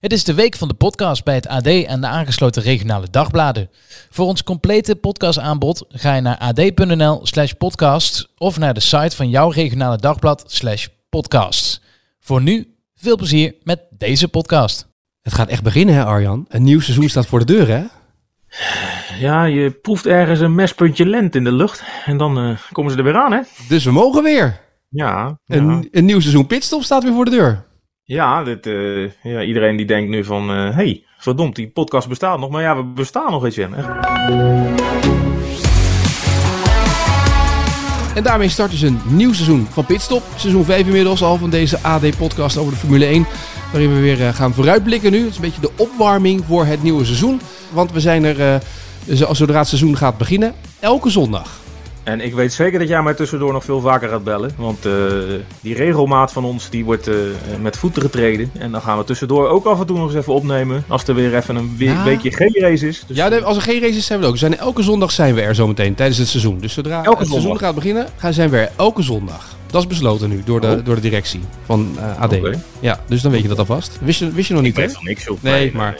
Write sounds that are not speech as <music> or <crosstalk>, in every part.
Het is de week van de podcast bij het AD en de aangesloten regionale dagbladen. Voor ons complete podcastaanbod ga je naar ad.nl slash podcast of naar de site van jouw regionale dagblad slash podcast. Voor nu, veel plezier met deze podcast. Het gaat echt beginnen, hè Arjan? Een nieuw seizoen staat voor de deur, hè? Ja, je proeft ergens een mespuntje lent in de lucht. En dan eh, komen ze er weer aan, hè? Dus we mogen weer. Ja. Een, een nieuw seizoen Pitstop staat weer voor de deur. Ja, dit, eh, ja iedereen die denkt nu van... Hé, hey, verdomd, die podcast bestaat nog. Maar ja, we bestaan nog, weet je. Echt. En daarmee start dus een nieuw seizoen van Pitstop. Seizoen 5 inmiddels al van deze AD-podcast over de Formule 1. Waarin we weer eh, gaan vooruitblikken nu. Het is een beetje de opwarming voor het nieuwe seizoen. Want we zijn er, uh, zodra het seizoen gaat beginnen, elke zondag. En ik weet zeker dat jij mij tussendoor nog veel vaker gaat bellen. Want uh, die regelmaat van ons die wordt uh, met voeten getreden. En dan gaan we tussendoor ook af en toe nog eens even opnemen. Als er weer even een ja. weekje geen race is. Dus ja, als er geen race is zijn we er ook. We zijn elke zondag zijn we er zometeen tijdens het seizoen. Dus zodra elke het zondag. seizoen gaat beginnen, gaan zijn we er elke zondag. Dat is besloten nu door de, oh. door de directie van uh, AD. Okay. Ja, dus dan weet je dat alvast. Wist je, wist je nog niet, ik weet van niks. Nee, nee, maar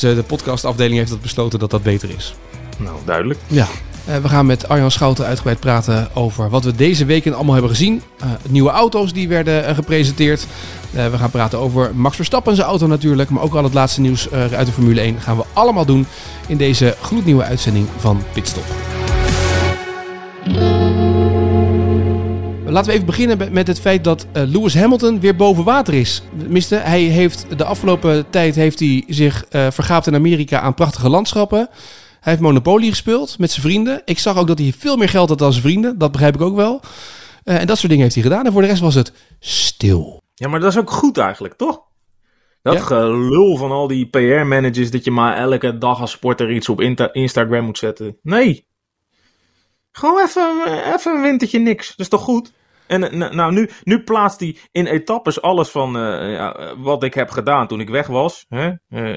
nee. de podcastafdeling heeft dat besloten dat dat beter is. Nou, duidelijk. Ja. Uh, we gaan met Arjan Schouten uitgebreid praten over wat we deze weken allemaal hebben gezien. Uh, nieuwe auto's die werden uh, gepresenteerd. we gaan praten over Max Verstappen zijn auto natuurlijk. Maar ook al het laatste nieuws uit de Formule 1 gaan we allemaal doen in deze gloednieuwe uitzending van Pitstop. Laten we even beginnen met het feit dat Lewis Hamilton weer boven water is. Tenminste, hij heeft de afgelopen tijd heeft hij zich vergaapt in Amerika aan prachtige landschappen. Hij heeft Monopoly gespeeld met zijn vrienden. Ik zag ook dat hij veel meer geld had dan zijn vrienden. Dat begrijp ik ook wel. Uh, en dat soort dingen heeft hij gedaan. En voor de rest was het stil. Ja, maar dat is ook goed eigenlijk, toch? Dat ja. gelul van al die PR-managers dat je maar elke dag als sporter iets op Instagram moet zetten. Nee. Gewoon even, even een wintertje niks. Dat is toch goed? En nou, nu, nu plaatst hij in etappes alles van uh, ja, wat ik heb gedaan toen ik weg was. Hè?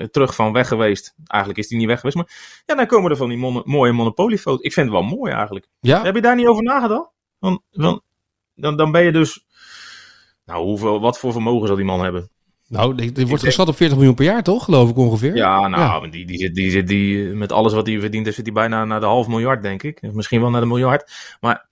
Terug van weg geweest. Eigenlijk is hij niet weg geweest. Maar ja, dan komen er van die mon mooie Monopoly-foto's. Ik vind het wel mooi eigenlijk. Ja? Heb je daar niet over nagedacht? Dan, dan, dan, dan ben je dus... Nou, hoeveel, wat voor vermogen zal die man hebben? Nou, die, die wordt geschat op 40 miljoen per jaar, toch? Geloof ik ongeveer. Ja, nou, ja. Die, die, zit, die, zit, die, met alles wat hij verdient, zit hij bijna naar de half miljard, denk ik. Misschien wel naar de miljard. Maar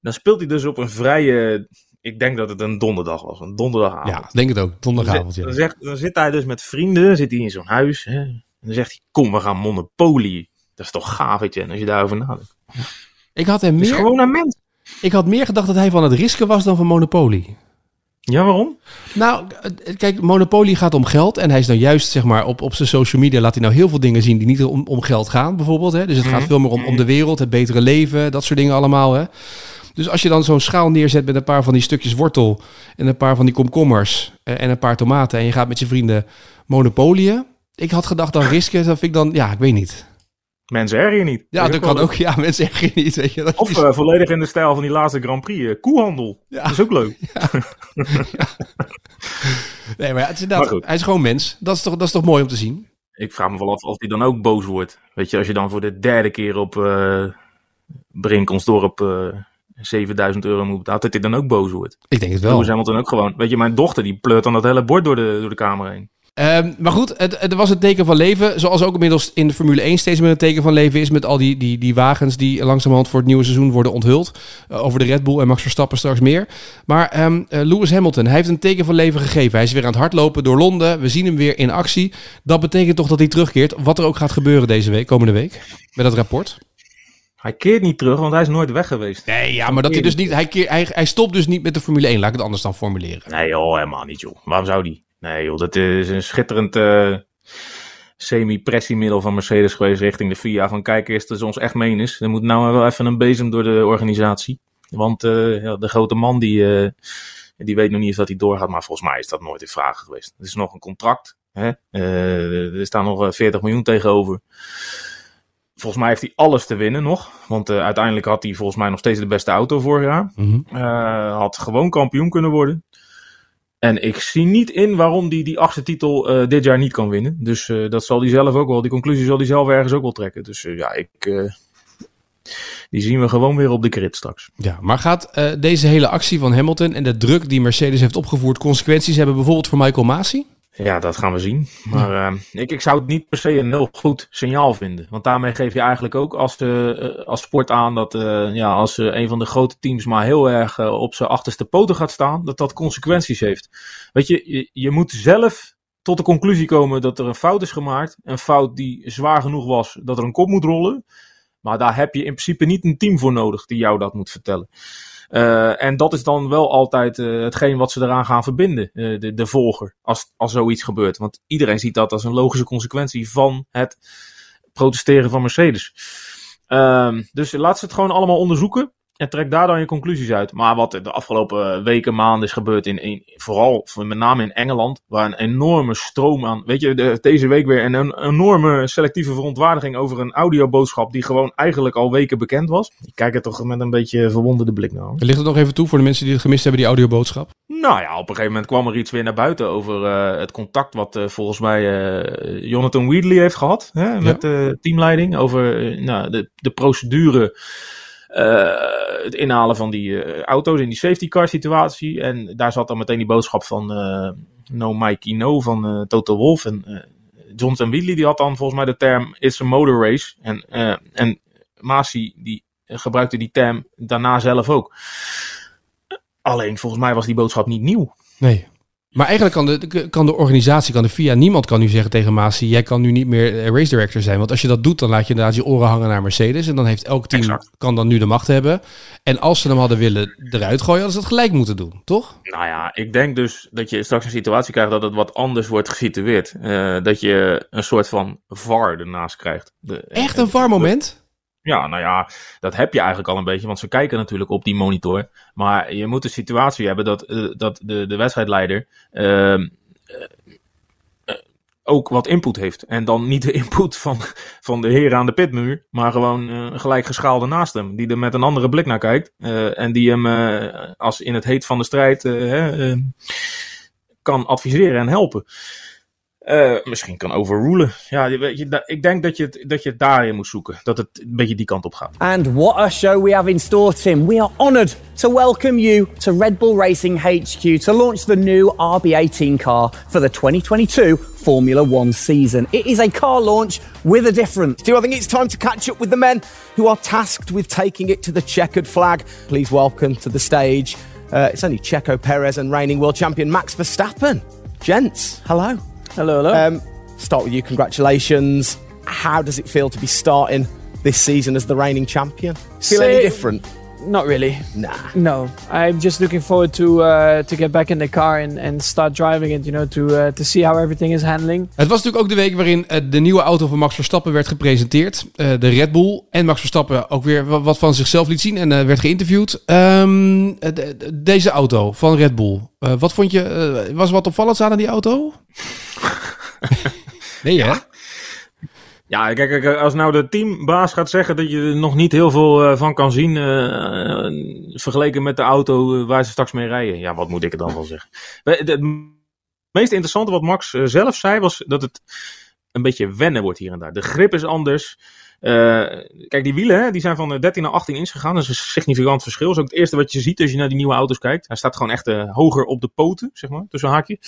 dan speelt hij dus op een vrije. Ik denk dat het een donderdag was, een donderdagavond. Ja, denk het ook, donderdagavond. Dan, zegt, dan zit hij dus met vrienden, zit hij in zo'n huis. Hè, en dan zegt hij: Kom, we gaan Monopoly. Dat is toch gaaf, weet je, als je daarover nadenkt. Ik had hem meer. Is gewoon een mens. Ik had meer gedacht dat hij van het risken was dan van Monopoly. Ja, waarom? Nou, kijk, Monopoly gaat om geld. En hij is nou juist, zeg maar, op, op zijn social media laat hij nou heel veel dingen zien die niet om, om geld gaan, bijvoorbeeld. Hè? Dus het gaat veel meer om, om de wereld, het betere leven, dat soort dingen allemaal. Hè? Dus als je dan zo'n schaal neerzet met een paar van die stukjes wortel en een paar van die komkommers en een paar tomaten en je gaat met je vrienden monopolieën. Ik had gedacht dan risken, dat vind ik dan, ja, ik weet niet. Mensen erg je niet. Ja, dat kan ook. Ja, <laughs> mensen erg je niet. Weet je. Dat of uh, volledig in de stijl van die laatste Grand Prix. Uh, koehandel. Ja. Dat is ook leuk. Ja. <laughs> ja. Nee, maar, ja, het is maar hij is gewoon mens. Dat is, toch, dat is toch mooi om te zien? Ik vraag me wel af of hij dan ook boos wordt. Weet je, als je dan voor de derde keer op uh, Brinkonsdorp 7000 euro moet betalen, dat hij dan ook boos wordt. Ik denk het wel. Lewis dan ook gewoon. Weet je, mijn dochter die pleurt dan dat hele bord door de, door de kamer heen. Um, maar goed, het, het, was het teken van leven. Zoals ook inmiddels in de Formule 1 steeds meer een teken van leven is. Met al die, die, die wagens die langzamerhand voor het nieuwe seizoen worden onthuld. Uh, over de Red Bull en Max Verstappen straks meer. Maar um, uh, Lewis Hamilton, hij heeft een teken van leven gegeven. Hij is weer aan het hardlopen door Londen. We zien hem weer in actie. Dat betekent toch dat hij terugkeert. Wat er ook gaat gebeuren deze week, komende week. Met dat rapport. Hij keert niet terug, want hij is nooit weg geweest. Nee, ja, maar dat hij dus niet. Hij, keer, hij, hij stopt dus niet met de Formule 1. Laat ik het anders dan formuleren. Nee, joh, helemaal niet, joh. Waarom zou die? Nee, joh, dat is een schitterend uh, semi-pressiemiddel van Mercedes geweest richting de FIA. Van kijk eens, dat is ons echt menens. Er moet nou wel even een bezem door de organisatie. Want uh, ja, de grote man die, uh, die weet nog niet of dat hij doorgaat. Maar volgens mij is dat nooit in vraag geweest. Het is nog een contract. Hè? er staan nog 40 miljoen tegenover. Volgens mij heeft hij alles te winnen nog. Want uh, uiteindelijk had hij volgens mij nog steeds de beste auto vorig jaar. Mm -hmm. uh, had gewoon kampioen kunnen worden. En ik zie niet in waarom hij die, die achtste titel uh, dit jaar niet kan winnen. Dus dat zal hij zelf ook wel. Die conclusie zal hij zelf ergens ook wel trekken. Dus ja, ik. die zien we gewoon weer op de grid straks. Ja, maar gaat uh, deze hele actie van Hamilton en de druk die Mercedes heeft opgevoerd consequenties hebben bijvoorbeeld voor Michael Masi? Ja, dat gaan we zien. Maar uh, ik, ik zou het niet per se een heel goed signaal vinden. Want daarmee geef je eigenlijk ook als, uh, als sport aan dat uh, ja, als een van de grote teams maar heel erg op zijn achterste poten gaat staan, dat dat consequenties heeft. Weet je, je, je moet zelf tot de conclusie komen dat er een fout is gemaakt. Een fout die zwaar genoeg was dat er een kop moet rollen. Maar daar heb je in principe niet een team voor nodig die jou dat moet vertellen. Uh, en dat is dan wel altijd uh, hetgeen wat ze eraan gaan verbinden, uh, de, de volger, als, als zoiets gebeurt. Want iedereen ziet dat als een logische consequentie van het protesteren van Mercedes. Ehm, dus laat ze het gewoon allemaal onderzoeken. En trek daar dan je conclusies uit. Maar wat de afgelopen weken, maanden is gebeurd, in, in, vooral met name in Engeland, waar een enorme stroom aan. Weet je, de, deze week weer een, een, enorme selectieve verontwaardiging over een audioboodschap die gewoon eigenlijk al weken bekend was. Ik kijk er toch met een beetje verwonderde blik naar. Ligt het nog even toe voor de mensen die het gemist hebben, die audioboodschap? Nou ja, op een gegeven moment kwam er iets weer naar buiten over uh, het contact wat uh, volgens mij uh, Jonathan Wheatley heeft gehad hè, met de teamleiding over nou, de, de procedure. Uh, het inhalen van die uh, auto's in die safety car situatie. En daar zat dan meteen die boodschap van uh, No Mikey No van Toto Wolff. En Johnson Wheatley die had dan volgens mij de term It's a motor race. En, en Masi die gebruikte die term daarna zelf ook. Alleen volgens mij was die boodschap niet nieuw. Nee. Maar eigenlijk kan de, kan de organisatie, kan de FIA, niemand kan nu zeggen tegen Masi, jij kan nu niet meer race director zijn. Want als je dat doet, dan laat je inderdaad je oren hangen naar Mercedes. En dan heeft elk team, exact. kan dan nu de macht hebben. En als ze hem hadden willen eruit gooien, hadden ze dat gelijk moeten doen, toch? Nou ja, ik denk dus dat je straks een situatie krijgt dat het wat anders wordt gesitueerd. Uh, dat je een soort van VAR ernaast krijgt. De, Echt een VAR-moment? Ja, nou ja, dat heb je eigenlijk al een beetje, want ze kijken natuurlijk op die monitor. Maar je moet de situatie hebben dat, uh, dat de, de wedstrijdleider uh, uh, ook wat input heeft. En dan niet de input van, van de heren aan de pitmuur, maar gewoon een gelijk geschaalde naast hem. Die er met een andere blik naar kijkt. en die hem als in het heet van de strijd kan adviseren en helpen. Uh, misschien kan overrulen. Ja, weet je, ik denk dat je, dat je het daarin moet zoeken. Dat het een beetje die kant op gaat. And what a show we have in store, Tim. We are honoured to welcome you to Red Bull Racing HQ to launch the new RB18 car for the 2022 Formula One season. It is a car launch with a difference. Do I think it's time to catch up with the men who are tasked with taking it to the checkered flag? Please welcome to the stage. Uh, it's only Checo Perez and reigning world champion Max Verstappen. Gents, hello. Hello, hello. Um, start with you. Congratulations. How does it feel to be starting this season as the reigning champion? Feel Say, any different? Not really. Nah. No, I'm just looking forward to uh, to get back in the car and, and start driving it. You know, to uh, to see how everything is handling. Het was natuurlijk ook de week waarin uh, de nieuwe auto van Max Verstappen werd gepresenteerd, uh, de Red Bull, en Max Verstappen ook weer wat van zichzelf liet zien en uh, werd geïnterviewd. Um, de, deze auto van Red Bull, uh, wat vond je? was er wat opvallends aan aan die auto? <laughs> nee, hè? Ja, kijk, als nou de teambaas gaat zeggen dat je er nog niet heel veel uh, van kan zien, uh, vergeleken met de auto waar ze straks mee rijden. Ja, wat moet ik er dan van zeggen? Het meest interessante wat Max zelf zei was dat het een beetje wennen wordt hier en daar. De grip is anders. Kijk, die wielen hè, die zijn van 13 naar 18 inch gegaan. Dat is een significant verschil. Dat is ook het eerste wat je ziet als je naar die nieuwe auto's kijkt. Hij staat gewoon echt hoger op de poten, zeg maar, tussen haakje.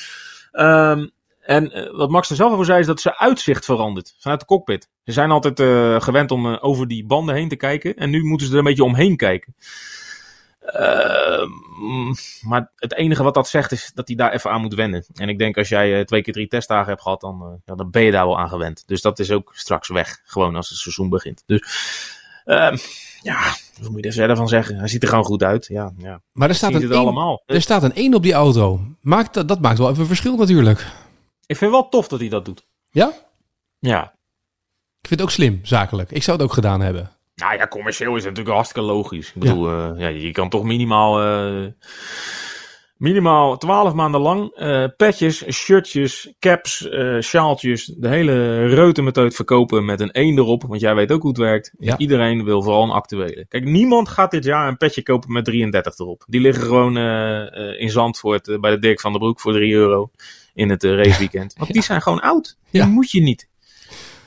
Um, en uh, wat Max er zelf over zei, is dat zijn uitzicht verandert vanuit de cockpit. Ze zijn altijd uh, gewend om uh, over die banden heen te kijken. En nu moeten ze er een beetje omheen kijken. maar het enige wat dat zegt, is dat hij daar even aan moet wennen. En ik denk als jij twee keer drie testdagen hebt gehad, dan, ja, dan ben je daar wel aan gewend. Dus dat is ook straks weg. Gewoon als het seizoen begint. Dus ja, wat moet je er verder van zeggen? Hij ziet er gewoon goed uit. Ja, ja. Maar er staat, een allemaal. er staat een 1 op die auto. Maakt, dat maakt wel even verschil natuurlijk. Ik vind het wel tof dat hij dat doet. Ja? Ja. Ik vind het ook slim, zakelijk. Ik zou het ook gedaan hebben. Nou ja, commercieel is het natuurlijk hartstikke logisch. Ik bedoel, ja. Uh, ja je kan toch minimaal, uh, minimaal 12 maanden lang uh, petjes, shirtjes, caps, sjaaltjes, de hele reutemeteut verkopen met een 1 erop. Want jij weet ook hoe het werkt. Ja. Iedereen wil vooral een actuele. Kijk, niemand gaat dit jaar een petje kopen met 33 erop. Die liggen gewoon in Zandvoort bij de Dirk van der Broek voor 3 euro in het uh, raceweekend. Want die zijn gewoon oud. Die moet je niet.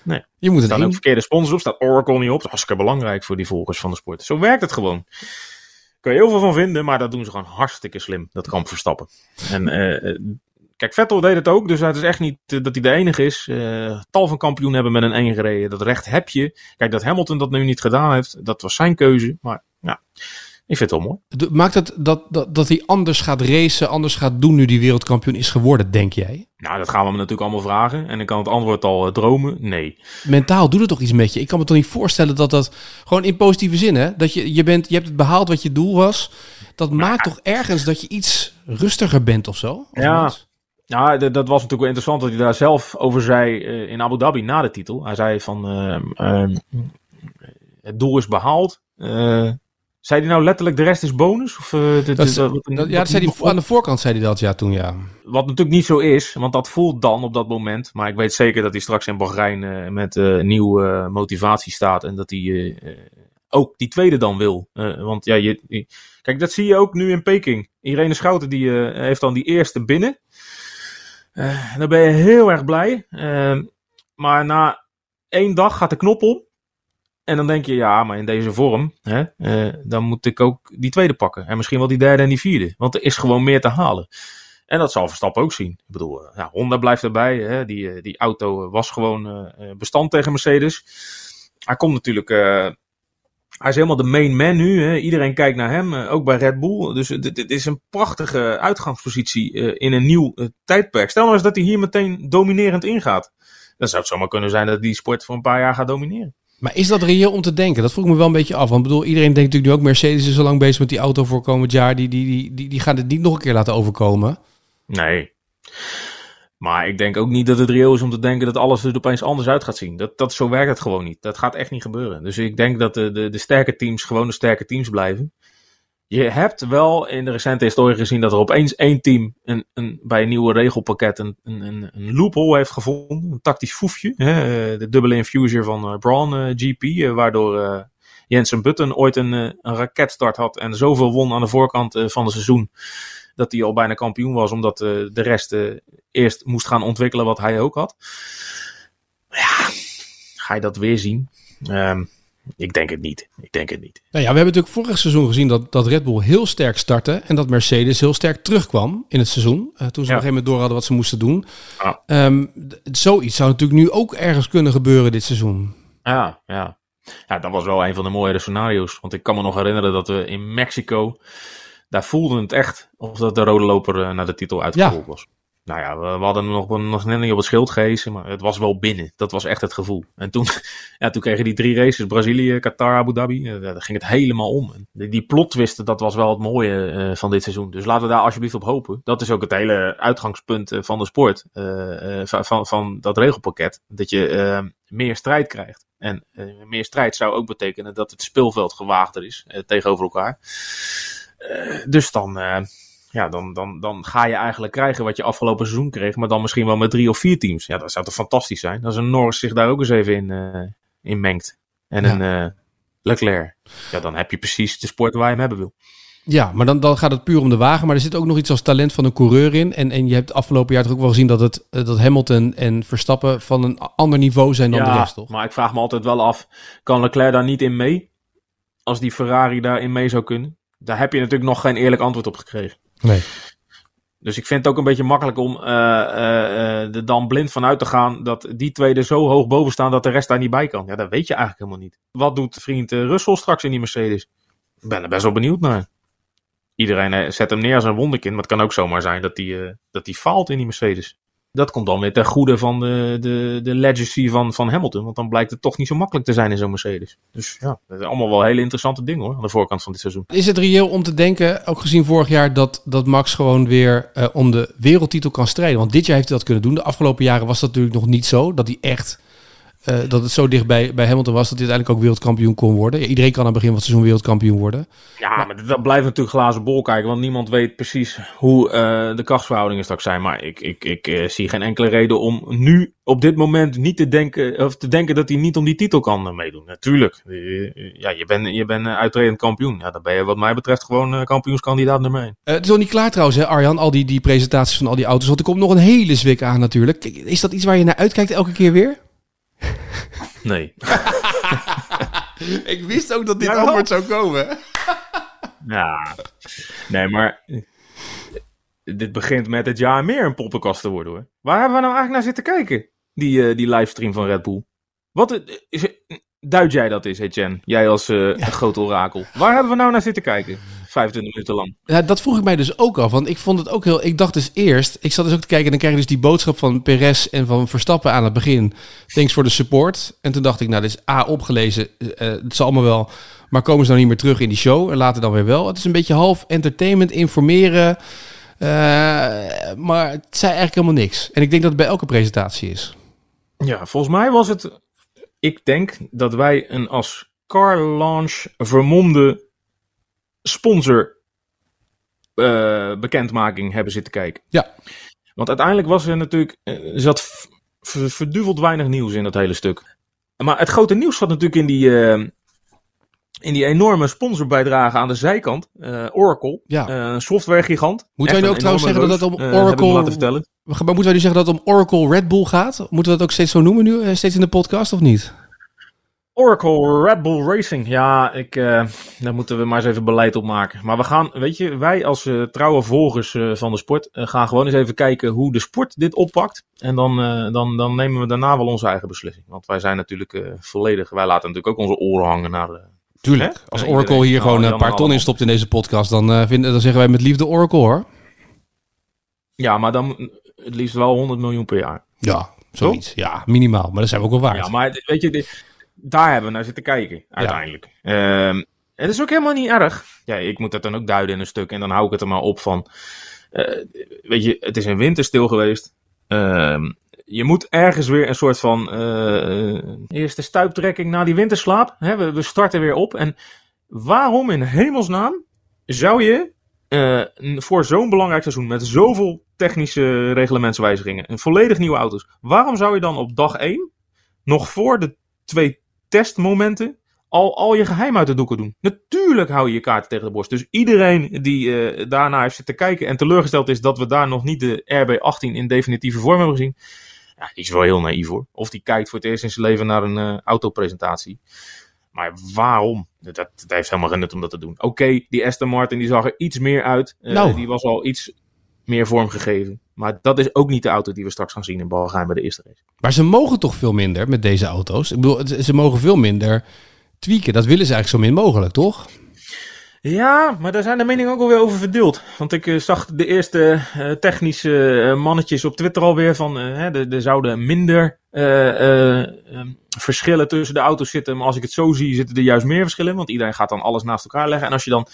Nee. Je moet het staan ook verkeerde sponsors op, staat Oracle niet op. Dat is hartstikke belangrijk voor die volgers van de sport. Zo werkt het gewoon. Kan je heel veel van vinden, maar dat doen ze gewoon hartstikke slim. Dat kan Verstappen. En eh, eh, kijk, Vettel deed het ook, dus het is echt niet eh, dat hij de enige is. Eh, tal van kampioen hebben met een één gereden. Dat recht heb je. Kijk, dat Hamilton dat nu niet gedaan heeft, dat was zijn keuze. Maar ja, ik vind het wel mooi. De- Maakt het dat, dat, dat hij anders gaat racen, anders gaat doen nu die wereldkampioen is geworden, denk jij? Nou, dat gaan we hem natuurlijk allemaal vragen. En ik kan het antwoord al eh, dromen. Nee. Mentaal doet het toch iets met je? Ik kan me toch niet voorstellen dat dat gewoon in positieve zin, hè? Dat je, je, bent, je hebt het behaald wat je doel was. Dat maakt toch ergens dat je iets rustiger bent of zo? Ja. d- dat was natuurlijk wel interessant dat hij daar zelf over zei eh, in Abu Dhabi na de titel. Hij zei van ehm, ehm, het doel is behaald. Zei hij nou letterlijk de rest is bonus? Of, Dat, wat- dat- ja, dat zei aan de voorkant zei hij dat ja toen, ja. Wat natuurlijk niet zo is, want dat voelt dan op dat moment. Maar ik weet zeker dat hij straks in Bahrein eh, met eh, nieuwe eh, motivatie staat. En dat hij ook die tweede dan wil. Want ja, je, je- kijk, dat zie je ook nu in Peking. Irene Schouten die, heeft dan die eerste binnen. En dan ben je heel erg blij. Maar na één dag gaat de knop om. En dan denk je, ja, maar in deze vorm, hè, eh, dan moet ik ook die tweede pakken. En misschien wel die derde en die vierde. Want er is gewoon meer te halen. En dat zal Verstappen ook zien. Ik bedoel, eh, ja, Honda blijft erbij. Hè. Die, eh, die auto was gewoon bestand tegen Mercedes. Hij komt natuurlijk. hij is helemaal de main man nu. Hè. Iedereen kijkt naar hem, ook bij Red Bull. Dus dit, is een prachtige uitgangspositie in een nieuw tijdperk. Stel nou eens dat hij hier meteen dominerend ingaat. Dan zou het zomaar kunnen zijn dat die sport voor een paar jaar gaat domineren. Maar is dat reëel om te denken? Dat vroeg me wel een beetje af. Want bedoel, iedereen denkt natuurlijk nu ook Mercedes is al lang bezig met die auto voor komend jaar. Die, die, die, die, die gaan het niet nog een keer laten overkomen. Nee. Maar ik denk ook niet dat het reëel is om te denken dat alles er opeens anders uit gaat zien. Dat, dat, zo werkt het gewoon niet. Dat gaat echt niet gebeuren. Dus ik denk dat de, de, de sterke teams gewoon de sterke teams blijven. Je hebt wel in de recente historie gezien dat er opeens één team een, een, bij een nieuwe regelpakket een, een, een, loophole heeft gevonden. Een tactisch foefje. Hè? De dubbele infuser van eh, Braun eh, GP. eh, waardoor Jensen Button ooit een, een raketstart had en zoveel won aan de voorkant van het seizoen. Dat hij al bijna kampioen was, omdat de rest eerst moest gaan ontwikkelen wat hij ook had. Ja, ga je dat weer zien? Ehm, ik denk het niet. Ik denk het niet. Nou ja, we hebben natuurlijk vorig seizoen gezien dat, dat Red Bull heel sterk startte. En dat Mercedes heel sterk terugkwam in het seizoen. eh, toen ze Ja. op een gegeven moment door hadden wat ze moesten doen. Ehm, zoiets zou natuurlijk nu ook ergens kunnen gebeuren dit seizoen. Ja, ja. Ja, dat was wel een van de mooiere scenario's. Want ik kan me nog herinneren dat we in Mexico. Daar voelden het echt of dat de rode loper eh, naar de titel uitgerold was. Nou ja, we, hadden nog, nog net niet op het schild gehezen, maar het was wel binnen. Dat was echt het gevoel. En toen, <laughs> ja, toen kregen die drie races, Brazilië, Qatar, Abu Dhabi, eh, daar ging het helemaal om. Die, die plotwisten, dat was wel het mooie eh, van dit seizoen. Dus laten we daar alsjeblieft op hopen. Dat is ook het hele uitgangspunt eh, van de sport, van, van, dat regelpakket. Dat je meer strijd krijgt. En meer strijd zou ook betekenen dat het speelveld gewaagder is tegenover elkaar. Dus dan, ja, dan, dan, dan ga je eigenlijk krijgen wat je afgelopen seizoen kreeg, maar dan misschien wel met drie of vier teams. Ja, dat zou toch fantastisch zijn. Als een Norris zich daar ook eens even in, eh, in mengt. En Ja. een eh, Leclerc. Ja, dan heb je precies de sport waar je hem hebben wil. Ja, maar dan, dan gaat het puur om de wagen. Maar er zit ook nog iets als talent van een coureur in. En, en je hebt afgelopen jaar toch ook wel gezien dat, het, eh, dat Hamilton en Verstappen van een ander niveau zijn dan de rest, toch? maar ik vraag me altijd wel af, kan Leclerc daar niet in mee? Als die Ferrari daarin mee zou kunnen? Daar heb je natuurlijk nog geen eerlijk antwoord op gekregen. Nee. Dus ik vind het ook een beetje makkelijk om eh, eh, eh, er dan blind vanuit te gaan dat die twee er zo hoog boven staan dat de rest daar niet bij kan. Ja, dat weet je eigenlijk helemaal niet. Wat doet vriend Russell straks in die Mercedes? Ik ben er best wel benieuwd naar. Iedereen zet hem neer als een wonderkind, maar het kan ook zomaar zijn dat hij dat die faalt in die Mercedes. Dat komt dan weer ten goede van de, de, de legacy van, van Hamilton, want dan blijkt het toch niet zo makkelijk te zijn in zo'n Mercedes. Dus ja, dat zijn allemaal wel hele interessante dingen hoor, aan de voorkant van dit seizoen. Is het reëel om te denken, ook gezien vorig jaar, dat, dat Max gewoon weer eh, om de wereldtitel kan strijden? Want dit jaar heeft hij dat kunnen doen. De afgelopen jaren was dat natuurlijk nog niet zo. Dat hij echt, eh, dat het zo dicht bij, bij Hamilton was dat hij uiteindelijk ook wereldkampioen kon worden. Ja, iedereen kan aan het begin van het seizoen wereldkampioen worden. Ja, maar dat blijft natuurlijk glazen bol kijken, want niemand weet precies hoe eh, de krachtsverhoudingen straks zijn. Maar ik, ik, ik eh, zie geen enkele reden om nu op dit moment niet te denken, of te denken dat hij niet om die titel kan meedoen. Natuurlijk, ja, je bent je bent uitredend kampioen. Ja, dan ben je wat mij betreft gewoon kampioenskandidaat nummer 1. Eh, het is nog niet klaar trouwens, hè, Arjan, al die, die presentaties van al die auto's. Want er komt nog een hele zwik aan natuurlijk. Is dat iets waar je naar uitkijkt elke keer weer? Nee. <laughs> Ik wist ook dat dit Ja, antwoord zou komen. Ja. Nee, maar... eh, Dit begint met het jaar meer een poppenkast te worden, hoor. Waar hebben we nou eigenlijk naar zitten kijken? Die, eh, die livestream van Red Bull. Wat eh, is, duid jij dat is, Etienne? Jij als eh een groot orakel. Waar hebben we nou naar zitten kijken? 25 minuten lang. Ja, dat vroeg ik mij dus ook af. Want ik vond het ook heel. Ik dacht dus eerst. Ik zat dus ook te kijken. En dan krijg je dus die boodschap van Perez en van Verstappen aan het begin. Thanks voor de support. En toen dacht ik, nou, dit is A opgelezen. eh, het zal allemaal wel. Maar komen ze nou niet meer terug in die show? En later dan weer wel. Het is een beetje half entertainment, informeren. eh, maar het zei eigenlijk helemaal niks. En ik denk dat het bij elke presentatie is. Ja, volgens mij was het. Ik denk dat wij een als car launch vermomde sponsor eh, bekendmaking hebben zitten kijken. Ja. Want uiteindelijk was er natuurlijk. eh, Er zat v- v- verduveld weinig nieuws in dat hele stuk. Maar het grote nieuws zat natuurlijk in die. eh, in die enorme sponsorbijdrage aan de zijkant, eh, Oracle, Ja. eh, een softwaregigant. Moeten wij nu ook trouwens zeggen dat het om eh, Oracle- laten vertellen. Maar moeten wij nu zeggen dat het om Oracle Red Bull gaat? Moeten we dat ook steeds zo noemen nu? eh, Steeds in de podcast of niet? Oracle Red Bull Racing. Ja, ik, eh, daar moeten we maar eens even beleid op maken. Maar we gaan, weet je, wij als eh, trouwe volgers eh, van de sport gaan gewoon eens even kijken hoe de sport dit oppakt. En dan, dan, dan nemen we daarna wel onze eigen beslissing. Want wij zijn natuurlijk volledig, wij laten natuurlijk ook onze oren hangen naar de... Tuurlijk. Hè? Als Oracle hier Nou, gewoon dan een paar ton allemaal. in stopt in deze podcast, dan, vinden, dan zeggen wij met liefde Oracle hoor. Ja, maar dan het liefst wel 100 miljoen per jaar. Ja, zoiets. Ja, minimaal. Maar dat zijn we ook wel waard. Ja, maar weet je, dit- daar hebben we naar zitten kijken, uiteindelijk. Ehm, het is ook helemaal niet erg. Ja, ik moet dat dan ook duiden in een stuk en dan hou ik het er maar op van. eh, weet je, het is een winterstil geweest. Ehm, je moet ergens weer een soort van eh, eerste stuiptrekking na die winterslaap. Hè, we, we starten weer op. En waarom in hemelsnaam zou je eh, voor zo'n belangrijk seizoen met zoveel technische reglementswijzigingen en volledig nieuwe auto's, waarom zou je dan op dag 1 nog voor de twee testmomenten al, al je geheim uit de doeken doen. Natuurlijk hou je je kaarten tegen de borst. Dus iedereen die eh daarna heeft zitten kijken en teleurgesteld is dat we daar nog niet de RB18 in definitieve vorm hebben gezien. Ja, die is wel heel naïef hoor. Of die kijkt voor het eerst in zijn leven naar een eh, autopresentatie. Maar waarom? Dat, dat heeft helemaal geen nut om dat te doen. Oké, die Aston Martin die zag er iets meer uit. Eh, Nou. Die was al iets meer vormgegeven. Maar dat is ook niet de auto die we straks gaan zien in Bahrein bij de eerste race. Maar ze mogen toch veel minder met deze auto's? Ik bedoel, ze mogen veel minder tweaken. Dat willen ze eigenlijk zo min mogelijk, toch? Ja, maar daar zijn de meningen ook alweer over verdeeld. Want ik eh, zag de eerste eh, technische eh, mannetjes op Twitter alweer van... hè, er, zouden minder eh, eh, ehm, verschillen tussen de auto's zitten. Maar als ik het zo zie, zitten er juist meer verschillen. Want iedereen gaat dan alles naast elkaar leggen. En als je dan...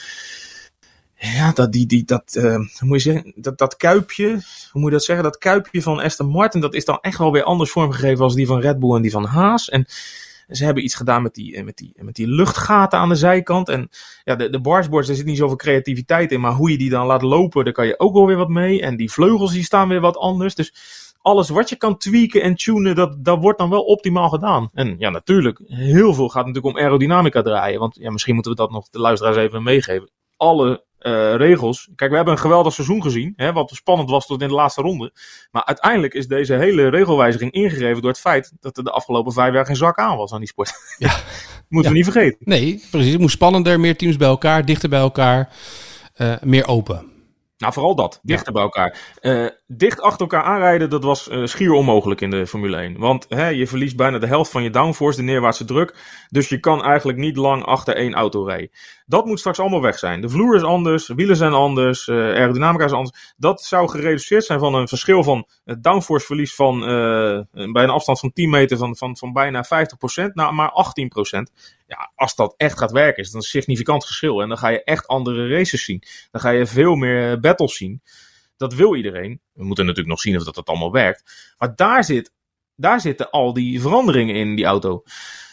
Ja, dat, die, die, dat, eh, hoe moet je zeggen, dat, dat kuipje, hoe moet je dat zeggen? Dat kuipje van Aston Martin, dat is dan echt wel weer anders vormgegeven als die van Red Bull en die van Haas. En ze hebben iets gedaan met die, eh, met die, met die luchtgaten aan de zijkant. En ja, de, de bargeboards, daar zit niet zoveel creativiteit in. Maar hoe je die dan laat lopen, daar kan je ook wel weer wat mee. En die vleugels, die staan weer wat anders. Dus alles wat je kan tweaken en tunen, dat, dat wordt dan wel optimaal gedaan. En ja, natuurlijk, heel veel gaat natuurlijk om aerodynamica draaien. Want ja, misschien moeten we dat nog de luisteraars even meegeven. Alle eh, regels. Kijk, we hebben een geweldig seizoen gezien. Hè, wat spannend was tot in de laatste ronde. Maar uiteindelijk is deze hele regelwijziging ingegeven door het feit dat er de afgelopen vijf jaar geen zak aan was aan die sport. <laughs> Ja. Moeten we niet vergeten. Nee, precies. Het moet spannender, meer teams bij elkaar, dichter bij elkaar, eh, meer open. Nou, vooral dat. Dichter bij elkaar. Eh, dicht achter elkaar aanrijden, dat was eh, schier onmogelijk in de Formule 1. Want hè, je verliest bijna de helft van je downforce, de neerwaartse druk. Dus je kan eigenlijk niet lang achter één auto rijden. Dat moet straks allemaal weg zijn. De vloer is anders, wielen zijn anders, eh, aerodynamica is anders. Dat zou gereduceerd zijn van een verschil van het downforce verlies van bij een afstand van 10 meter van, van, van bijna 50% naar maar 18%. Ja, als dat echt gaat werken, is dat een significant verschil. En dan ga je echt andere races zien. Dan ga je veel meer battles zien. Dat wil iedereen. We moeten natuurlijk nog zien of dat, dat allemaal werkt. Maar daar, zit, daar zitten al die veranderingen in die auto.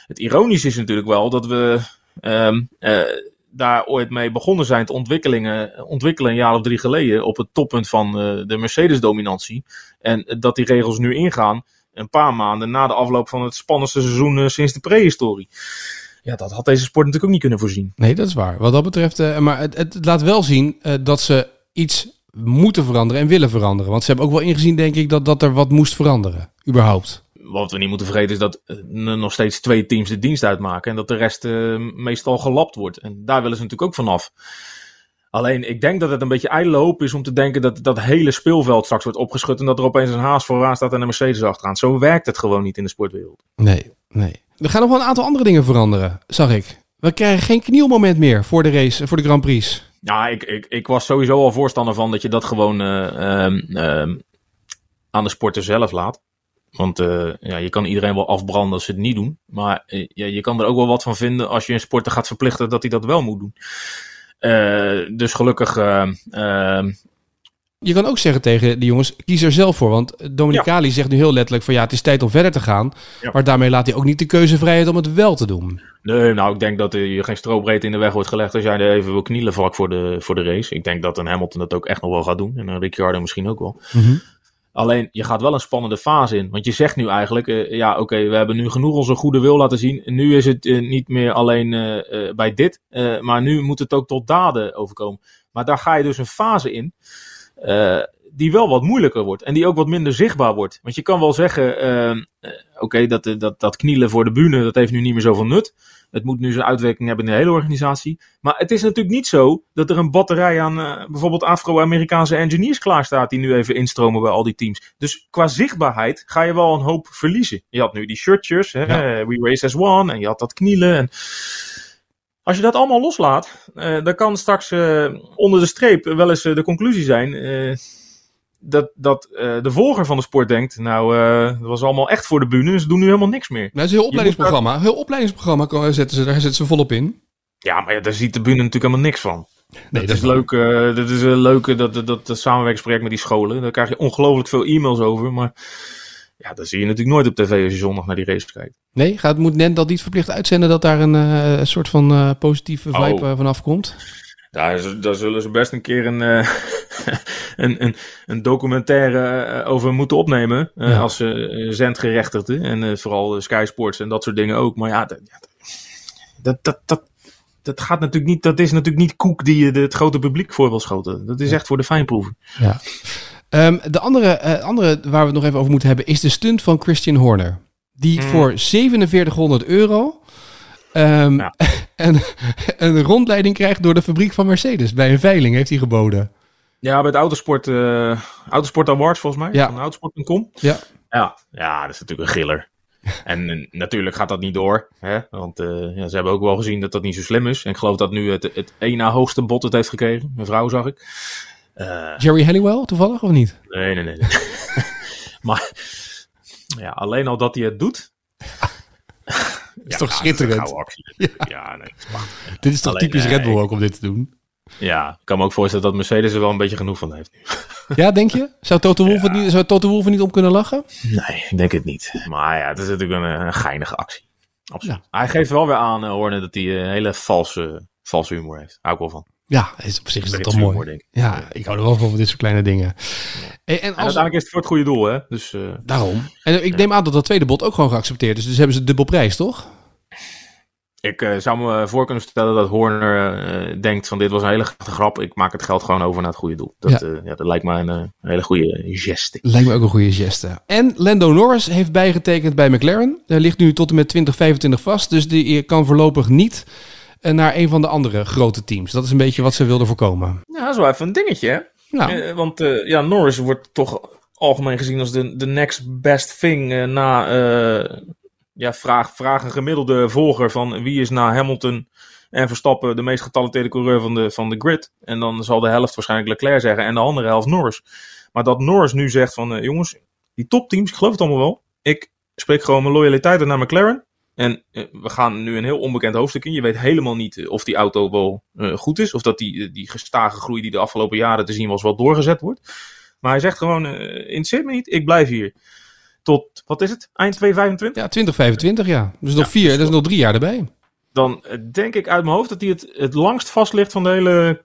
Het ironische is natuurlijk wel dat we ehm, eh, daar ooit mee begonnen zijn te ontwikkelingen, ontwikkelen een jaar of drie geleden op het toppunt van eh, de Mercedes-dominantie. En dat die regels nu ingaan een paar maanden na de afloop van het spannendste seizoen eh, sinds de prehistorie. Ja, dat had deze sport natuurlijk ook niet kunnen voorzien. Nee, dat is waar. Wat dat betreft, eh, maar het, het, laat wel zien eh, dat ze iets moeten veranderen en willen veranderen. Want ze hebben ook wel ingezien, denk ik, dat, dat er wat moest veranderen. Überhaupt. wat we niet moeten vergeten is dat er nog steeds twee teams de dienst uitmaken. En dat de rest meestal gelapt wordt. En daar willen ze natuurlijk ook vanaf. Alleen, ik denk dat het een beetje ijdele hoop is om te denken dat dat hele speelveld straks wordt opgeschud. En dat er opeens een haas vooraan staat en een Mercedes achteraan. Zo werkt het gewoon niet in de sportwereld. Nee, nee. Er gaan nog wel een aantal andere dingen veranderen, zag ik. We krijgen geen knielmoment meer voor de race, voor de Grand Prix. Ja, ik, ik, ik was sowieso al voorstander van dat je dat gewoon uh, aan de sporter zelf laat. Want uh, ja, je kan iedereen wel afbranden als ze het niet doen. Maar ja, je kan er ook wel wat van vinden als je een sporter gaat verplichten dat hij dat wel moet doen. dus gelukkig je kan ook zeggen tegen die jongens, kies er zelf voor. Want Dominicali zegt nu heel letterlijk van ja, het is tijd om verder te gaan. Maar daarmee laat hij ook niet de keuzevrijheid om het wel te doen. Nee, nou ik denk dat je geen strobreedte in de weg wordt gelegd als jij er even wil knielen vlak voor de, voor de race. Ik denk dat een Hamilton dat ook echt nog wel gaat doen. En een Ricciardo misschien ook wel. Mhm. Alleen, je gaat wel een spannende fase in. Want je zegt nu eigenlijk, uh, ja oké, we hebben nu genoeg onze goede wil laten zien. En nu is het uh, niet meer alleen uh, bij dit. maar nu moet het ook tot daden overkomen. Maar daar ga je dus een fase in. Uh, die wel wat moeilijker wordt. En die ook wat minder zichtbaar wordt. Want je kan wel zeggen, uh, oké, okay, dat, dat, dat knielen voor de bühne, dat heeft nu niet meer zoveel nut. Het moet nu zijn uitwerking hebben in de hele organisatie. Maar het is natuurlijk niet zo dat er een batterij aan uh, bijvoorbeeld Afro-Amerikaanse engineers klaar staat die nu even instromen bij al die teams. Dus qua zichtbaarheid ga je wel een hoop verliezen. Je had nu die shirtjes, hè, ja. We Race as One, en je had dat knielen. En als je dat allemaal loslaat, uh, dan kan straks uh, onder de streep wel eens uh, de conclusie zijn dat, dat de volger van de sport denkt, nou, dat was allemaal echt voor de bühne, ze doen nu helemaal niks meer. Nou, is een heel opleidingsprogramma. Daar... Heel opleidingsprogramma zetten ze, daar zetten ze volop in. Ja, maar ja, daar ziet de bühne natuurlijk helemaal niks van. Nee, dat, is leuk. dat is een leuke dat, dat, dat, dat samenwerkingsproject met die scholen. Daar krijg je ongelooflijk veel e-mails over. Maar ja, dat zie je natuurlijk nooit op tv als je zondag naar die race kijkt. Nee, gaat, moet Nent dat niet verplicht uitzenden dat daar een uh, soort van uh, positieve vibe oh. vanaf komt? Daar, daar zullen ze best een keer een, <laughs> een, een, een, documentaire over moeten opnemen. Ja. Als zendgerechtigde. En vooral Sky Sports en dat soort dingen ook. Maar ja, dat, dat, dat, dat, dat gaat natuurlijk niet. Dat is natuurlijk niet koek die je het grote publiek voor wil schoten. Dat is echt voor de fijnproeven. Ja. Um, de andere, uh, andere waar we het nog even over moeten hebben is de stunt van Christian Horner. Die mm. voor 4700 euro um, ja. <laughs> een, een rondleiding krijgt door de fabriek van Mercedes. Bij een veiling heeft hij geboden. Ja, bij het Autosport, uh, Autosport Awards volgens mij. Ja. Van Autosport.com. Ja. ja. Ja, dat is natuurlijk een giller. <laughs> en uh, natuurlijk gaat dat niet door. Hè? Want uh, ja, ze hebben ook wel gezien dat dat niet zo slim is. En ik geloof dat nu het, het één na hoogste bod het heeft gekregen. Mijn vrouw zag ik. Uh, Jerry Halliwell toevallig of niet? Nee, nee, nee. <laughs> maar ja, alleen al dat hij het doet. <laughs> is toch schitterend? <laughs> Ja. ja, nee. Dit is toch alleen, typisch Red Bull ook om dit te doen? Ja, ik kan me ook voorstellen dat Mercedes er wel een beetje genoeg van heeft nu. Ja, denk je? Zou Toto Wolff ja. niet, zou Toto Wolff niet om kunnen lachen? Nee, ik denk het niet. Maar ja, het is natuurlijk een, een geinige actie. Absoluut. Ja. Hij geeft wel weer aan, uh, Horne, dat hij een hele valse, valse humor heeft. Hou ik wel van. Ja, is, op zich is dat toch mooi. Ja, ik hou er wel van voor dit soort kleine dingen. En, en, als... uiteindelijk is het voor het goede doel, hè? Dus, uh... Daarom. En ik neem aan dat dat tweede bod ook gewoon geaccepteerd is. Dus hebben ze dubbel prijs, toch? Ik uh, zou me voor kunnen stellen dat Horner uh, denkt van dit was een hele grap. Ik maak het geld gewoon over naar het goede doel. Dat, ja. ja dat lijkt me een, een, hele goede geste. Lijkt me ook een goede geste. En Lando Norris heeft bijgetekend bij McLaren. Hij ligt nu tot en met 2025 vast. Dus die kan voorlopig niet naar een van de andere grote teams. Dat is een beetje wat ze wilden voorkomen. Ja, dat is wel even een dingetje, hè? Nou. Eh, want uh, ja, Norris wordt toch algemeen gezien als de, de next best thing na... ja, vraag, vraag een gemiddelde volger van wie is na Hamilton en Verstappen de meest getalenteerde coureur van de, van de grid. En dan zal de helft waarschijnlijk Leclerc zeggen en de andere helft Norris. Maar dat Norris nu zegt van jongens, die topteams, ik geloof het allemaal wel. Ik spreek gewoon mijn loyaliteit naar McLaren. En uh, we gaan nu een heel onbekend hoofdstuk in. Je weet helemaal niet uh, of die auto wel uh, goed is. Of dat die, die gestage groei die de afgelopen jaren te zien was wel doorgezet wordt. Maar hij zegt gewoon, interesseert me niet, ik blijf hier. Tot, wat is het, eind 2025? Ja, 2025 ja. Dus nog vier, dat is nog drie jaar erbij. Dan denk ik uit mijn hoofd dat hij het, het langst vast ligt van de hele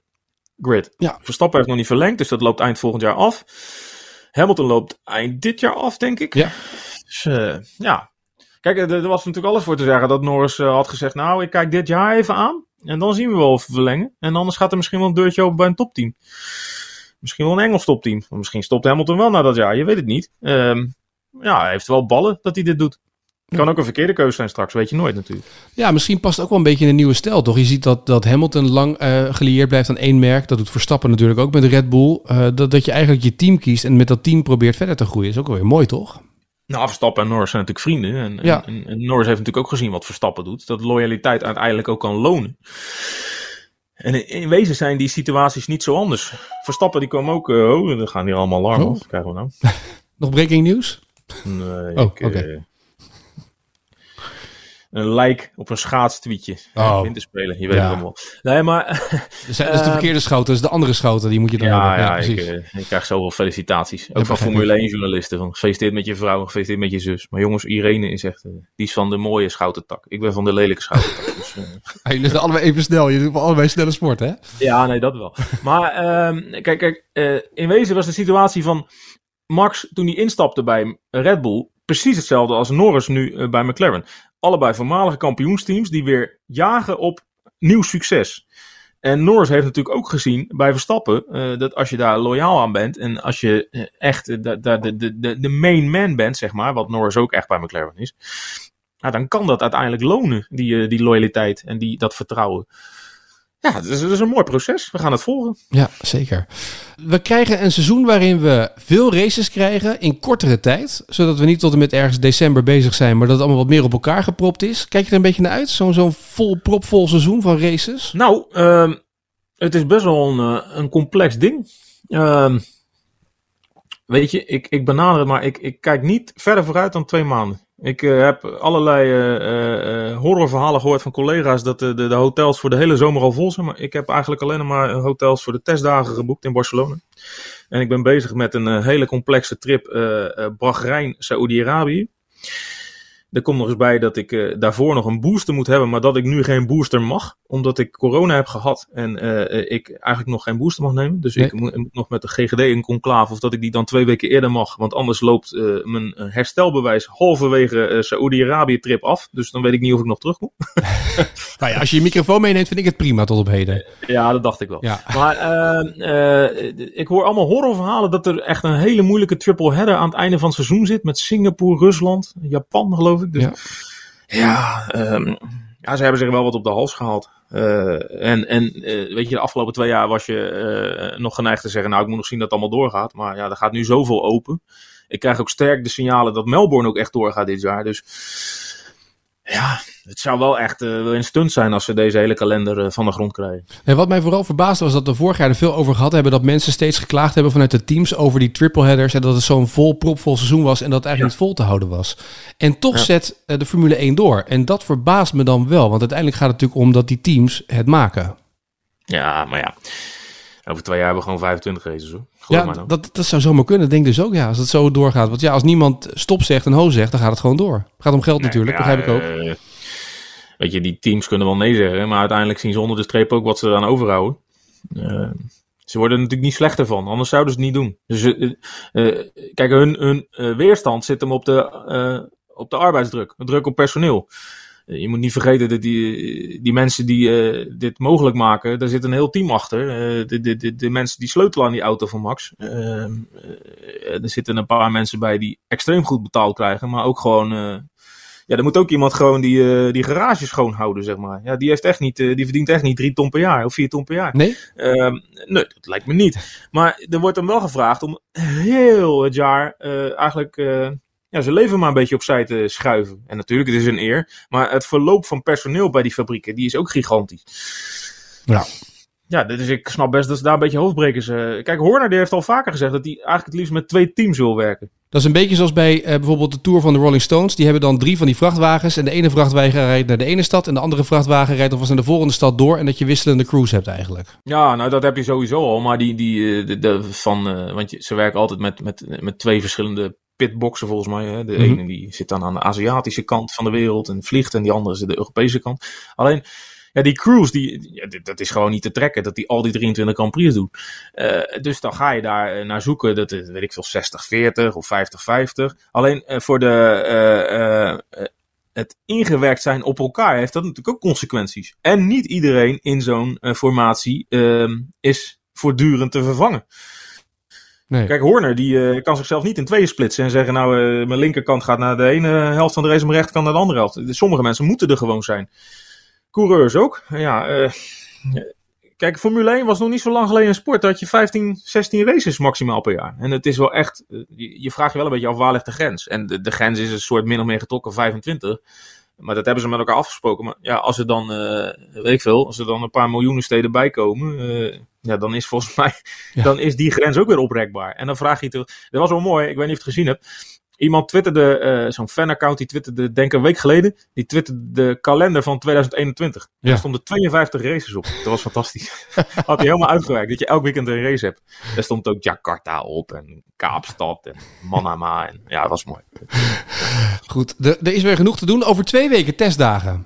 grid. Ja. Verstappen heeft nog niet verlengd, dus dat loopt eind volgend jaar af. Hamilton loopt eind dit jaar af, denk ik. Ja. Dus ja, Kijk, er, er, was natuurlijk alles voor te zeggen dat Norris uh, had gezegd: Nou, ik kijk dit jaar even aan. En dan zien we wel of we verlengen. En anders gaat er misschien wel een deurtje open bij een topteam. Misschien wel een Engels topteam. Of misschien stopt Hamilton wel na dat jaar. Je weet het niet. Um, ja, hij heeft wel ballen dat hij dit doet. Kan ook een verkeerde keuze zijn straks, weet je nooit natuurlijk. Ja, misschien past het ook wel een beetje in een nieuwe stijl, toch? Je ziet dat, dat Hamilton lang uh, gelieerd blijft aan één merk. Dat doet Verstappen natuurlijk ook met Red Bull. Uh, dat, dat je eigenlijk je team kiest en met dat team probeert verder te groeien. Is ook wel weer mooi, toch? Nou, Verstappen en Norris zijn natuurlijk vrienden. En, Ja. en, en Norris heeft natuurlijk ook gezien wat Verstappen doet. Dat loyaliteit uiteindelijk ook kan lonen. En in, in wezen zijn die situaties niet zo anders. Verstappen die kwam ook... eh, oh, dan gaan hier allemaal alarmen Oh. af. Krijgen we nou? <laughs> Nog breaking news? Nee, Oh, ik, eh, oké. Een like op een schaatstweetje. Oh. Winterspelen, je weet Ja. het allemaal. Nee, maar... <laughs> Dus, dat is de verkeerde schoten, dat is de andere schoten, die moet je dan Ja, hebben. ja, ik, precies. eh, ik krijg zoveel felicitaties. Ook van Formule 1 journalisten. Van, gefeliciteerd met je vrouw, gefeliciteerd met je zus. Maar jongens, Irene is echt... eh, die is van de mooie schoutentak. Ik ben van de lelijke schoutentak. dus, eh, <laughs> Ah, jullie zijn allebei even snel, je doet allebei snelle sport, hè? Ja, nee, dat wel. Maar ehm, kijk, kijk eh, in wezen was de situatie van Max toen hij instapte bij Red Bull precies hetzelfde als Norris nu eh, bij McLaren. Allebei voormalige kampioensteams die weer jagen op nieuw succes. En Norris heeft natuurlijk ook gezien bij Verstappen eh, dat als je daar loyaal aan bent en als je eh, echt eh, de, de, de, de, de main man bent, zeg maar, wat Norris ook echt bij McLaren is, nou, dan kan dat uiteindelijk lonen, die, die loyaliteit en die, dat vertrouwen. Ja, het is, het is een mooi proces. We gaan het volgen. Ja, zeker. We krijgen een seizoen waarin we veel races krijgen in kortere tijd. Zodat we niet tot en met ergens december bezig zijn, maar dat het allemaal wat meer op elkaar gepropt is. Kijk je er een beetje naar uit? Zo'n zo'n vol, propvol seizoen van races? Nou, ehm, het is best wel een, eh, een complex ding. Ehm, weet je, ik, ik benader het, maar ik, ik kijk niet verder vooruit dan twee maanden. Ik eh, heb allerlei eh, eh, horrorverhalen gehoord van collega's dat de, de, de hotels voor de hele zomer al vol zijn. Maar ik heb eigenlijk alleen maar hotels voor de testdagen geboekt in Barcelona. En ik ben bezig met een hele complexe trip eh Bahrein, Saoedi-Arabië. Er komt nog eens bij dat ik eh, daarvoor nog een booster moet hebben, maar dat ik nu geen booster mag, omdat ik corona heb gehad en eh, eh, ik eigenlijk nog geen booster mag nemen. Dus Nee. ik moet, nog met de GGD in conclave of dat ik die dan twee weken eerder mag, want anders loopt eh, mijn herstelbewijs halverwege Saoedi-Arabië trip af. Dus dan weet ik niet of ik nog terugkom. <laughs> Nou ja, als je je microfoon meeneemt, vind ik het prima tot op heden. Ja, dat dacht ik wel. Ja. Maar eh, eh, ik hoor allemaal horrorverhalen dat er echt een hele moeilijke triple header aan het einde van het seizoen zit. Met Singapore, Rusland, Japan geloof ik. Dus, Ja. ja, ehm, ja, ze hebben zich wel wat op de hals gehaald. Eh, en en eh, weet je, de afgelopen twee jaar was je eh, nog geneigd te zeggen, nou ik moet nog zien dat het allemaal doorgaat. Maar ja, er gaat nu zoveel open. Ik krijg ook sterk de signalen dat Melbourne ook echt doorgaat dit jaar. Dus ja, het zou wel echt eh, een stunt zijn als ze deze hele kalender eh, van de grond krijgen. En wat mij vooral verbaasde was dat we vorig jaar er veel over gehad hebben. Dat mensen steeds geklaagd hebben vanuit de teams over die triple headers. En dat het zo'n vol propvol seizoen was en dat het eigenlijk niet vol te houden was. En toch Ja. zet eh, de Formule 1 door. En dat verbaast me dan wel. Want uiteindelijk gaat het natuurlijk om dat die teams het maken. Ja, maar ja. Over twee jaar hebben we gewoon 25 races hoor. Geloof Ja, dat, dat zou zomaar kunnen. Ik denk dus ook, ja, als het zo doorgaat. Want ja, als niemand stop zegt en ho zegt, dan gaat het gewoon door. Het gaat om geld Nee, natuurlijk, ja, begrijp ik ook. eh, weet je, die teams kunnen wel nee zeggen, maar uiteindelijk zien ze onder de streep ook wat ze eraan overhouden. Eh, ze worden er natuurlijk niet slechter van, anders zouden ze het niet doen. Dus eh, kijk, hun, hun weerstand zit hem op de, op de arbeidsdruk, de druk op personeel. Eh, Je moet niet vergeten dat die, die mensen die eh, dit mogelijk maken, daar zit een heel team achter. Eh, de, de, de, de mensen die sleutelen aan die auto van Max. Eh, er zitten een paar mensen bij die extreem goed betaald krijgen, maar ook gewoon. ja, er moet ook iemand gewoon die, die garage schoonhouden, zeg maar. Ja, die, heeft echt niet, die verdient echt niet drie ton per jaar of vier ton per jaar. Nee? Ehm, nee, dat lijkt me niet. Maar er wordt hem wel gevraagd om heel het jaar eigenlijk ja, zijn leven maar een beetje opzij te schuiven. En natuurlijk, het is een eer. Maar het verloop van personeel bij die fabrieken, die is ook gigantisch. Ja. Ja, dus ik snap best dat ze daar een beetje hoofdbrekers... eh Kijk, Horner die heeft al vaker gezegd dat hij eigenlijk het liefst met twee teams wil werken. Dat is een beetje zoals bij eh, bijvoorbeeld de Tour van de Rolling Stones. Die hebben dan drie van die vrachtwagens. En de ene vrachtwagen rijdt naar de ene stad. En de andere vrachtwagen rijdt alvast naar de volgende stad door. En dat je wisselende crews hebt eigenlijk. Ja, nou dat heb je sowieso al. Maar die, die eh, de, de, van, want je, ze werken altijd met, met, met twee verschillende pitboxen volgens mij. Hè. De Mhm. ene die zit dan aan de Aziatische kant van de wereld en vliegt. En die andere is de Europese kant. Alleen, ja, die crews, die, ja, dat is gewoon niet te trekken. Dat die al die 23 Grand Prix doen. Eh, dus dan ga je daar eh, naar zoeken. Dat is, weet ik veel, 60-40 of 50-50. Alleen eh, voor de... het ingewerkt zijn op elkaar heeft dat natuurlijk ook consequenties. En niet iedereen in zo'n formatie ehm, is voortdurend te vervangen. Nee. Kijk, Horner die eh, kan zichzelf niet in tweeën splitsen en zeggen, nou, eh, mijn linkerkant gaat naar de ene helft van de race mijn rechterkant naar de andere helft. Sommige mensen moeten er gewoon zijn. Coureurs ook. Ja, eh, kijk, Formule 1 was nog niet zo lang geleden een sport. Dat je 15, 16 races maximaal per jaar. En het is wel echt, je, vraagt je wel een beetje af, waar ligt de grens? En de, grens is een soort min of meer getrokken 25. Maar dat hebben ze met elkaar afgesproken. Maar ja, als er dan, weet ik veel, als er dan een paar miljoenen steden bij komen, eh, ja, dan is volgens <laughs> mij, Ja. dan is die grens ook weer oprekbaar. En dan vraag je toch- dat was wel mooi, ik weet niet of je het gezien hebt. Iemand twitterde, eh, zo'n fanaccount, die twitterde, denk ik een week geleden, die twitterde de kalender van 2021. Ja. Daar stonden 52 races op. Dat was fantastisch. <laughs> Had hij helemaal uitgewerkt, dat je elk weekend een race hebt. Daar stond ook Jakarta op en Kaapstad en Manama. En, ja, dat was mooi. Goed, er, er is weer genoeg te doen. Over twee weken testdagen.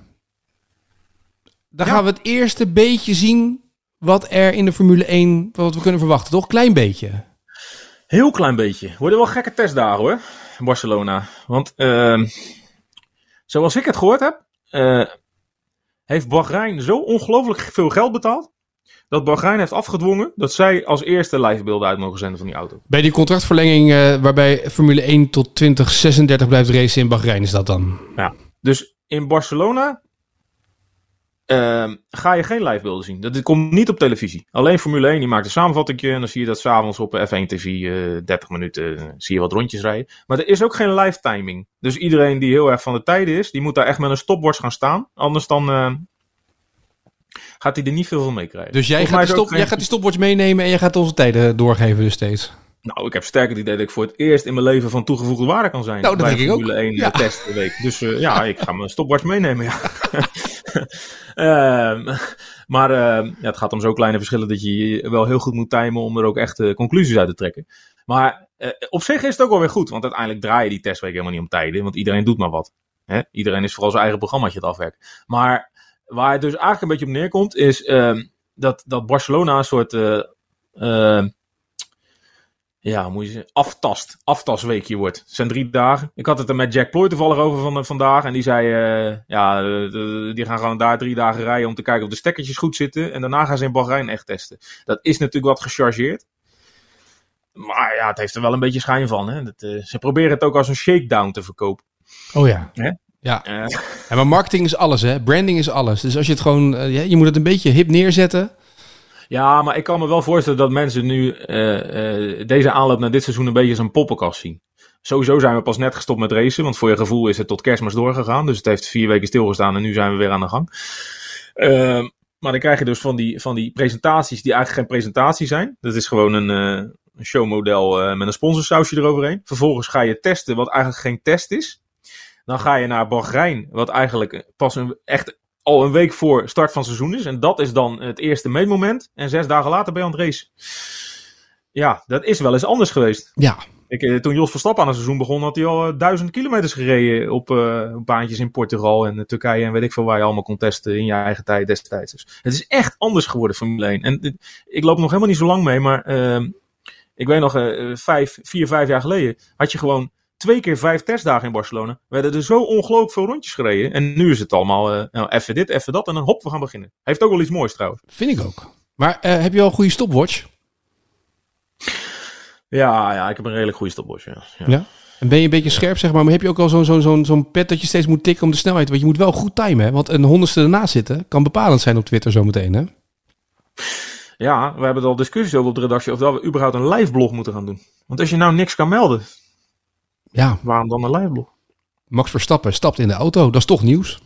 Dan Ja. gaan we het eerste beetje zien wat er in de Formule 1, wat we kunnen verwachten, toch? Klein beetje. Heel klein beetje. Worden wel gekke testdagen hoor. Barcelona. Want ehm, zoals ik het gehoord heb, eh, heeft Bahrein zo ongelooflijk veel geld betaald. Dat Bahrein heeft afgedwongen dat zij als eerste livebeelden uit mogen zenden van die auto. Bij die contractverlenging eh, waarbij Formule 1 tot 2036 blijft racen in Bahrein is dat dan. Dus in Barcelona ehm, ga je geen livebeelden zien. Dat komt niet op televisie. Alleen Formule 1 die maakt een samenvatting en dan zie je dat s'avonds op F1 TV eh 30 minuten eh, zie je wat rondjes rijden. Maar er is ook geen live timing. Dus iedereen die heel erg van de tijden is, die moet daar echt met een stopwatch gaan staan. Anders dan eh, gaat hij er niet veel van meekrijgen. Dus jij gaat, stop, geen- jij gaat die stopwatch meenemen en jij gaat onze tijden doorgeven dus steeds. Nou, ik heb sterker het idee dat ik voor het eerst in mijn leven van toegevoegde waarde kan zijn. Nou, dat bij denk ik ook. 1 Ja. testweek. Dus eh, ja, ik ga mijn stopwatch meenemen. Ja. <laughs> <laughs> Ehm, maar ehm, ja, het gaat om zo kleine verschillen dat je wel heel goed moet timen om er ook echt eh, conclusies uit te trekken. Maar eh, op zich is het ook wel weer goed, want uiteindelijk draai je die testweek helemaal niet om tijden, want iedereen doet maar wat. Hè? Iedereen is vooral zijn eigen programmaatje het afwerkt. Maar waar het dus eigenlijk een beetje op neerkomt, is ehm, dat, dat Barcelona een soort eh, ja, moet je aftast, aftastweekje wordt. Het zijn drie dagen. Ik had het er met Jack Ploy toevallig over van, vandaag. En die zei, eh, ja, eh, die gaan gewoon daar drie dagen rijden om te kijken of de stekkertjes goed zitten. En daarna gaan ze in Bahrein echt testen. Dat is natuurlijk wat gechargeerd. Maar ja, het heeft er wel een beetje schijn van. Hè? Dat, eh, ze proberen het ook als een shakedown te verkopen. Oh ja. Hè? Ja. Eh, Ja, maar marketing is alles, hè? Branding is alles. Dus als je het gewoon, eh, je moet het een beetje hip neerzetten. Ja, maar ik kan me wel voorstellen dat mensen nu eh, eh, deze aanloop naar dit seizoen een beetje als een poppenkast zien. Sowieso zijn we pas net gestopt met racen, want voor je gevoel is het tot kerstmis doorgegaan. Dus het heeft vier weken stilgestaan en nu zijn we weer aan de gang. Ehm, maar dan krijg je dus van die, van die presentaties die eigenlijk geen presentatie zijn. Dat is gewoon een, eh, showmodel met een sponsorsausje eroverheen. Vervolgens ga je testen wat eigenlijk geen test is. Dan ga je naar Bahrein, wat eigenlijk pas een, echt al een week voor start van het seizoen is. En dat is dan het eerste meetmoment. En zes dagen later ben je aan het racen. Ja, dat is wel eens anders geweest. Ja. Ik, eh, toen Jos Verstappen aan het seizoen begon, had hij al eh, duizend kilometers gereden op eh, op baantjes in Portugal en Turkije en weet ik veel waar je allemaal kon testen in je eigen tijd destijds. Dus het is echt anders geworden, Formule 1. En dit- ik loop nog helemaal niet zo lang mee, maar ehm, ik weet nog, vijf, vier, vijf jaar geleden had je gewoon twee keer vijf testdagen in Barcelona. Werden er zo ongelooflijk veel rondjes gereden. En nu is het allemaal eh, nou, even dit, even dat en dan hop, we gaan beginnen. Heeft ook wel iets moois trouwens. Vind ik ook. Maar eh, heb je al een goede stopwatch? Ja, ja, ik heb een redelijk goede stopwatch. Ja. Ja. Ja. En ben je een beetje scherp, zeg maar. Maar heb je ook al zo'n zo'n zo'n zo'n pad dat je steeds moet tikken om de snelheid? Want je moet wel goed timen, hè? Want een honderdste ernaast zitten kan bepalend zijn op Twitter zometeen, hè? Ja, we hebben er al discussies over op de redactie of dat we überhaupt een live blog moeten gaan doen. Want als je nou niks kan melden, Ja, waarom dan een live blog? Max Verstappen stapt in de auto. Dat is toch nieuws?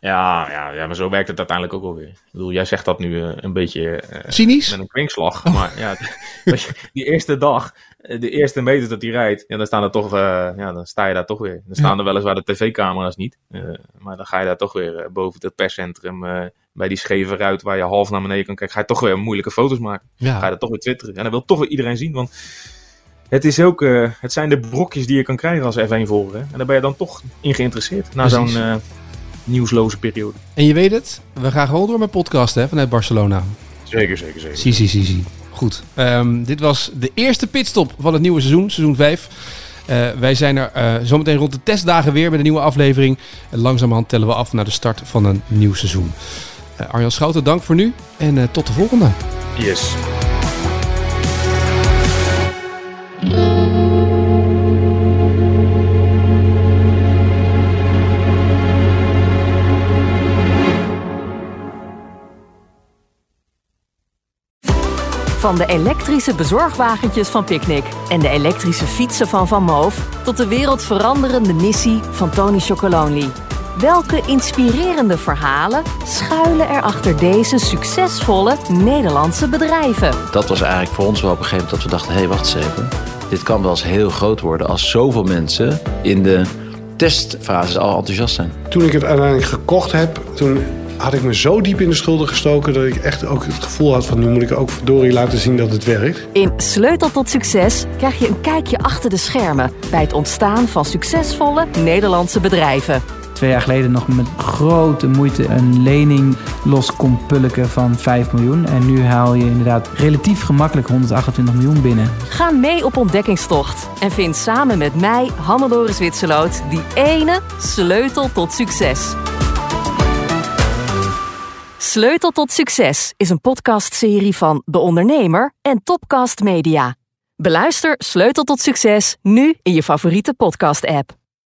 Ja, ja, ja, maar zo werkt het uiteindelijk ook alweer. Ik bedoel, jij zegt dat nu eh, een beetje eh, Cynisch? met een kwinkslag. <laughs> Maar ja, die eerste dag, eh, de eerste meter dat hij rijdt, ja, dan, staan er toch, eh, ja, dan sta je daar toch weer. Dan staan er weliswaar de tv-camera's niet. eh, maar dan ga je daar toch weer boven het perscentrum, eh, bij die scheve ruit waar je half naar beneden kan kijken, ga je toch weer moeilijke foto's maken. Ga je Ja. dat toch weer twitteren. En dan wil toch weer iedereen zien. Want het, is ook, eh, het zijn de brokjes die je kan krijgen als F1-volger. hè. En daar ben je dan toch in geïnteresseerd. Na zo'n eh, nieuwsloze periode. En je weet het, we gaan gewoon door met podcasten hè, vanuit Barcelona. Zeker, zeker, zeker. Zie, zie, zie, zie. Goed. Ehm, dit was de eerste pitstop van het nieuwe seizoen, seizoen 5. Eh, wij zijn er eh, zometeen rond de testdagen weer met een nieuwe aflevering. En langzamerhand tellen we af naar de start van een nieuw seizoen. Eh, Arjan Schouten, dank voor nu en eh, tot de volgende. Yes. Van de elektrische bezorgwagentjes van Picnic en de elektrische fietsen van Van Moof tot de wereldveranderende missie van Tony Chocolonely. Welke inspirerende verhalen schuilen er achter deze succesvolle Nederlandse bedrijven? Dat was eigenlijk voor ons wel op een gegeven moment dat we dachten: hé, hey, wacht eens even. Dit kan wel eens heel groot worden als zoveel mensen in de testfase al enthousiast zijn. Toen ik het uiteindelijk gekocht heb, toen had ik me zo diep in de schulden gestoken dat ik echt ook het gevoel had van nu moet ik ook verdorie laten zien dat het werkt. In Sleutel tot Succes krijg je een kijkje achter de schermen bij het ontstaan van succesvolle Nederlandse bedrijven. Twee jaar geleden nog met grote moeite een lening los kon pulken van 5 miljoen. En nu haal je inderdaad relatief gemakkelijk 128 miljoen binnen. Ga mee op ontdekkingstocht en vind samen met mij, Hannelore Zwitserloot, die ene sleutel tot succes. Sleutel tot Succes is een podcastserie van De Ondernemer en Topcast Media. Beluister Sleutel tot Succes nu in je favoriete podcast-app.